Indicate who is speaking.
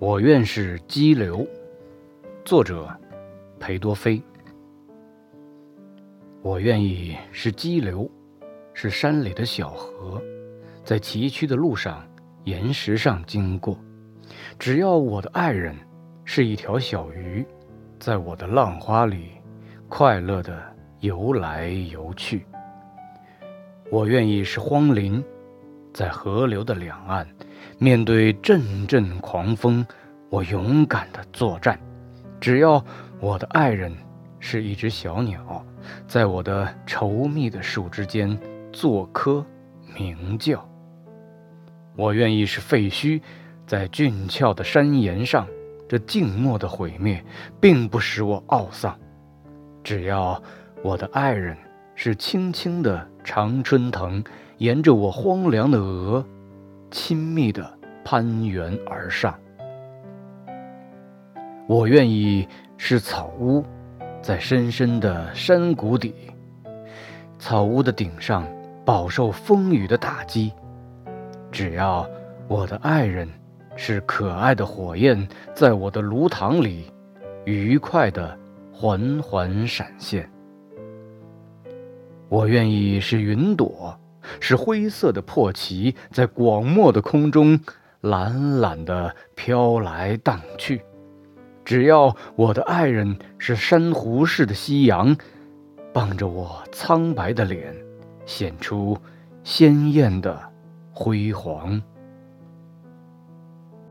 Speaker 1: 我愿是激流。作者：裴多菲。我愿意是激流，是山里的小河，在崎岖的路上、岩石上经过。只要我的爱人是一条小鱼，在我的浪花里快乐地游来游去。我愿意是荒林，在河流的两岸，面对阵阵狂风，我勇敢地作战。只要我的爱人是一只小鸟，在我的稠密的树枝间做科鸣叫。我愿意是废墟，在峻峭的山岩上，这静默的毁灭并不使我懊丧。只要我的爱人是轻轻的常春藤，沿着我荒凉的额，亲密地攀援而上。我愿意是草屋，在深深的山谷底，草屋的顶上饱受风雨的打击。只要我的爱人是可爱的火焰，在我的炉膛里愉快地缓缓闪现。我愿意是云朵，是灰色的破旗，在广漠的空中懒懒地飘来荡去。只要我的爱人是珊瑚似的夕阳，傍着我苍白的脸，显出鲜艳的辉煌。